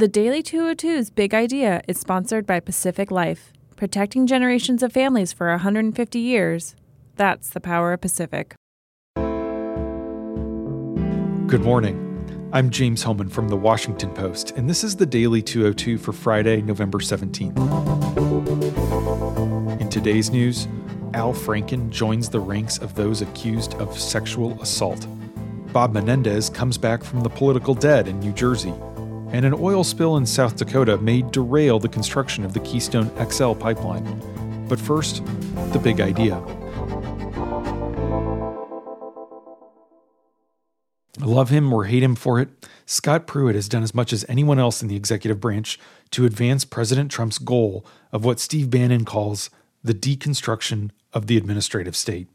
The Daily 202's Big Idea is sponsored by Pacific Life, protecting generations of families for 150 years. That's the power of Pacific. Good morning. I'm James Hohmann from The Washington Post, and this is the Daily 202 for Friday, November 17th. In today's news, Al Franken joins the ranks of those accused of sexual assault. Bob Menendez comes back from the political dead in New Jersey. And an oil spill in South Dakota may derail the construction of the Keystone XL pipeline. But first, the big idea. Love him or hate him for it, Scott Pruitt has done as much as anyone else in the executive branch to advance President Trump's goal of what Steve Bannon calls the deconstruction of the administrative state.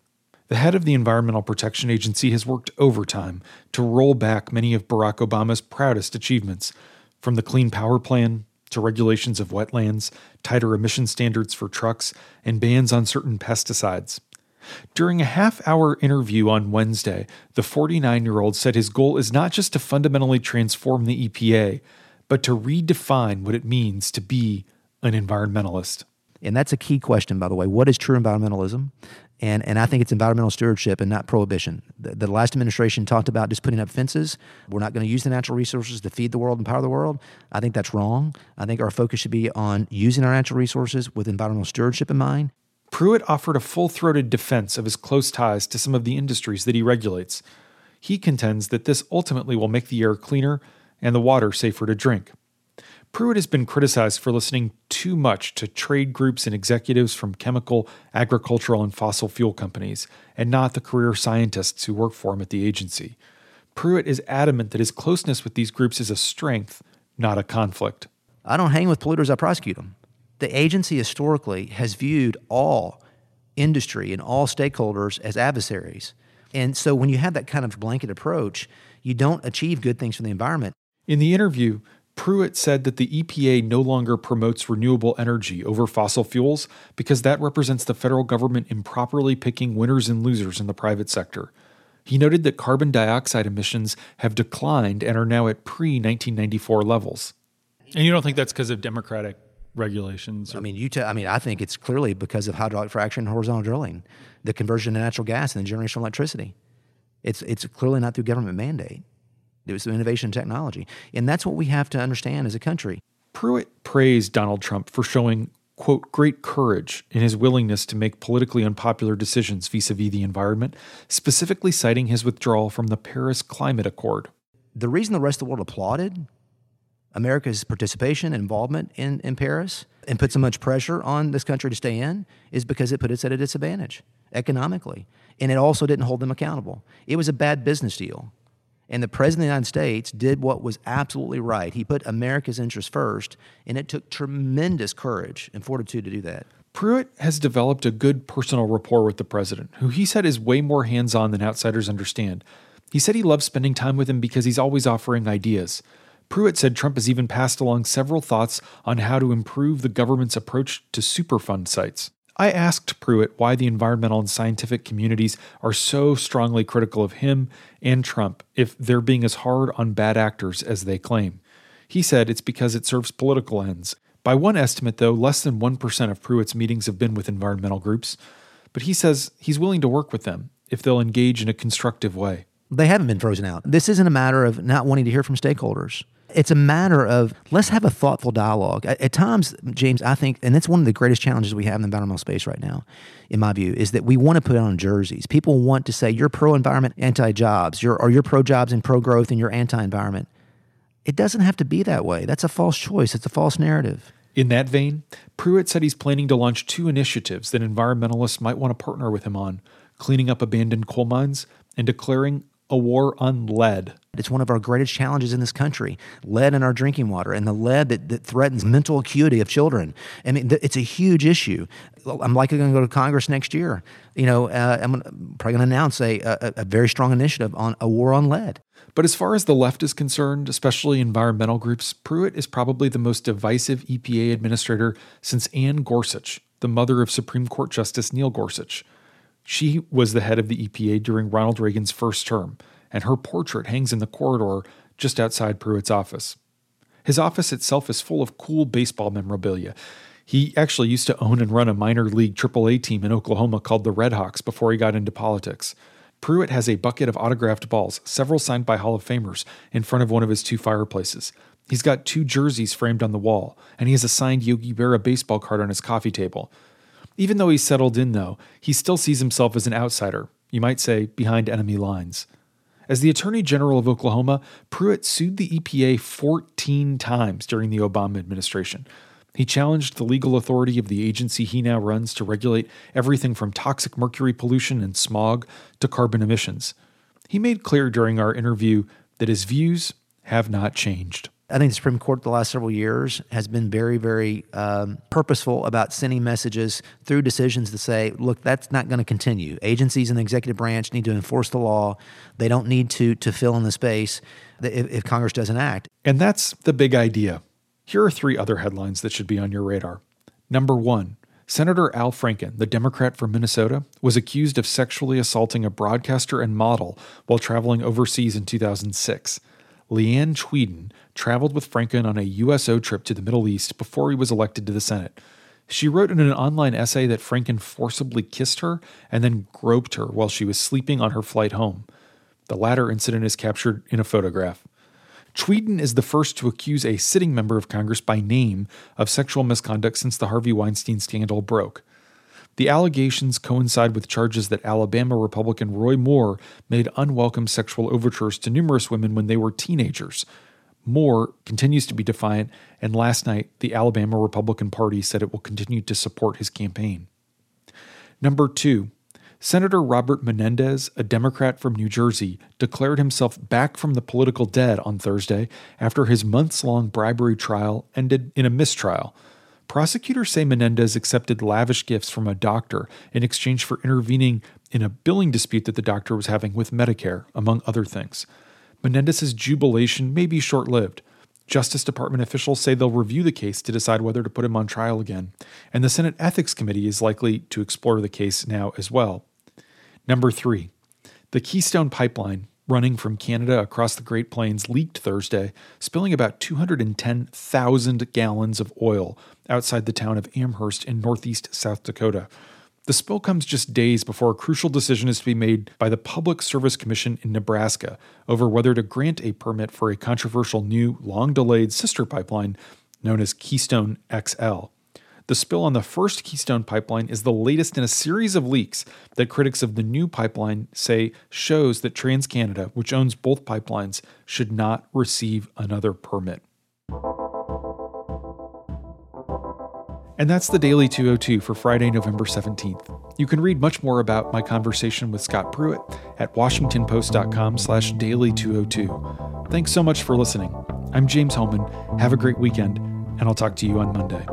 The head of the Environmental Protection Agency has worked overtime to roll back many of Barack Obama's proudest achievements, from the Clean Power Plan to regulations of wetlands, tighter emission standards for trucks, and bans on certain pesticides. During a half hour interview on Wednesday, the 49 year old said his goal is not just to fundamentally transform the EPA, but to redefine what it means to be an environmentalist. And that's a key question, by the way. What is true environmentalism? And, and I think it's environmental stewardship and not prohibition. The, the last administration talked about just putting up fences. We're not going to use the natural resources to feed the world and power the world. I think that's wrong. I think our focus should be on using our natural resources with environmental stewardship in mind Pruitt offered a full throated defense of his close ties to some of the industries that he regulates. He contends that this ultimately will make the air cleaner and the water safer to drink. Pruitt has been criticized for listening too much to trade groups and executives from chemical, agricultural, and fossil fuel companies, and not the career scientists who work for him at the agency. Pruitt is adamant that his closeness with these groups is a strength, not a conflict. I don't hang with polluters, I prosecute them the agency historically has viewed all industry and all stakeholders as adversaries. And so when you have that kind of blanket approach, you don't achieve good things for the environment. In the interview, Pruitt said that the EPA no longer promotes renewable energy over fossil fuels because that represents the federal government improperly picking winners and losers in the private sector. He noted that carbon dioxide emissions have declined and are now at pre 1994 levels. And you don't think that's because of Democratic regulations? Or? I mean, you. T- I mean, I think it's clearly because of hydraulic fracturing and horizontal drilling, the conversion to natural gas and the generation of electricity. It's it's clearly not through government mandate. It was innovation and technology, and that's what we have to understand as a country. Pruitt praised Donald Trump for showing quote great courage in his willingness to make politically unpopular decisions vis-a-vis the environment, specifically citing his withdrawal from the Paris Climate Accord. The reason the rest of the world applauded America's participation and involvement in, in Paris and put so much pressure on this country to stay in is because it put us at a disadvantage economically. And it also didn't hold them accountable. It was a bad business deal. And the President of the United States did what was absolutely right. He put America's interests first, and it took tremendous courage and fortitude to do that. Pruitt has developed a good personal rapport with the president, who he said is way more hands on than outsiders understand. He said he loves spending time with him because he's always offering ideas. Pruitt said Trump has even passed along several thoughts on how to improve the government's approach to Superfund sites. I asked Pruitt why the environmental and scientific communities are so strongly critical of him and Trump if they're being as hard on bad actors as they claim. He said it's because it serves political ends. By one estimate, though, less than 1% of Pruitt's meetings have been with environmental groups, but he says he's willing to work with them if they'll engage in a constructive way. They haven't been frozen out. This isn't a matter of not wanting to hear from stakeholders it's a matter of let's have a thoughtful dialogue. At, at, times, James, I think, and that's one of the greatest challenges we have in the environmental space right now, in my view, is that we want to put on jerseys. People want to say you're pro environment, anti jobs, you're, or you're pro jobs and pro growth, and you're anti environment. It doesn't have to be that way. That's a false choice. It's a false narrative. In that vein, Pruitt said he's planning to launch two initiatives that environmentalists might want to partner with him on cleaning up abandoned coal mines and declaring a war on lead. It's one of our greatest challenges in this country lead in our drinking water and the lead that, that threatens mental acuity of children. I mean, it's a huge issue. I'm likely going to go to Congress next year. You know, uh, I'm probably going to announce a, a, a very strong initiative on a war on lead. But as far as the left is concerned, especially environmental groups, Pruitt is probably the most divisive EPA administrator since Anne Gorsuch, the mother of Supreme Court Justice Neil Gorsuch. She was the head of the EPA during Ronald Reagan's first term, and her portrait hangs in the corridor just outside Pruitt's office. His office itself is full of cool baseball memorabilia. He actually used to own and run a minor league AAA team in Oklahoma called the Redhawks before he got into politics. Pruitt has a bucket of autographed balls, several signed by Hall of Famers, in front of one of his two fireplaces. He's got two jerseys framed on the wall, and he has a signed Yogi Berra baseball card on his coffee table. Even though he's settled in, though, he still sees himself as an outsider, you might say behind enemy lines. As the Attorney General of Oklahoma, Pruitt sued the EPA 14 times during the Obama administration. He challenged the legal authority of the agency he now runs to regulate everything from toxic mercury pollution and smog to carbon emissions. He made clear during our interview that his views have not changed. I think the Supreme Court the last several years has been very, very um, purposeful about sending messages through decisions to say, look, that's not going to continue. Agencies in the executive branch need to enforce the law. They don't need to to fill in the space if, if Congress doesn't act. And that's the big idea. Here are three other headlines that should be on your radar. Number one, Senator Al Franken, the Democrat from Minnesota, was accused of sexually assaulting a broadcaster and model while traveling overseas in 2006. Leanne Tweeden traveled with Franken on a USO trip to the Middle East before he was elected to the Senate. She wrote in an online essay that Franken forcibly kissed her and then groped her while she was sleeping on her flight home. The latter incident is captured in a photograph. Tweeden is the first to accuse a sitting member of Congress by name of sexual misconduct since the Harvey Weinstein scandal broke. The allegations coincide with charges that Alabama Republican Roy Moore made unwelcome sexual overtures to numerous women when they were teenagers. Moore continues to be defiant, and last night the Alabama Republican Party said it will continue to support his campaign. Number two, Senator Robert Menendez, a Democrat from New Jersey, declared himself back from the political dead on Thursday after his months long bribery trial ended in a mistrial. Prosecutors say Menendez accepted lavish gifts from a doctor in exchange for intervening in a billing dispute that the doctor was having with Medicare, among other things. Menendez's jubilation may be short lived. Justice Department officials say they'll review the case to decide whether to put him on trial again, and the Senate Ethics Committee is likely to explore the case now as well. Number three, the Keystone Pipeline running from Canada across the Great Plains leaked Thursday, spilling about 210,000 gallons of oil outside the town of Amherst in northeast South Dakota. The spill comes just days before a crucial decision is to be made by the Public Service Commission in Nebraska over whether to grant a permit for a controversial new, long delayed sister pipeline known as Keystone XL. The spill on the first Keystone pipeline is the latest in a series of leaks that critics of the new pipeline say shows that TransCanada, which owns both pipelines, should not receive another permit. And that's the Daily 202 for Friday, November 17th. You can read much more about my conversation with Scott Pruitt at washingtonpost.com slash daily 202. Thanks so much for listening. I'm James Hohmann. Have a great weekend, and I'll talk to you on Monday.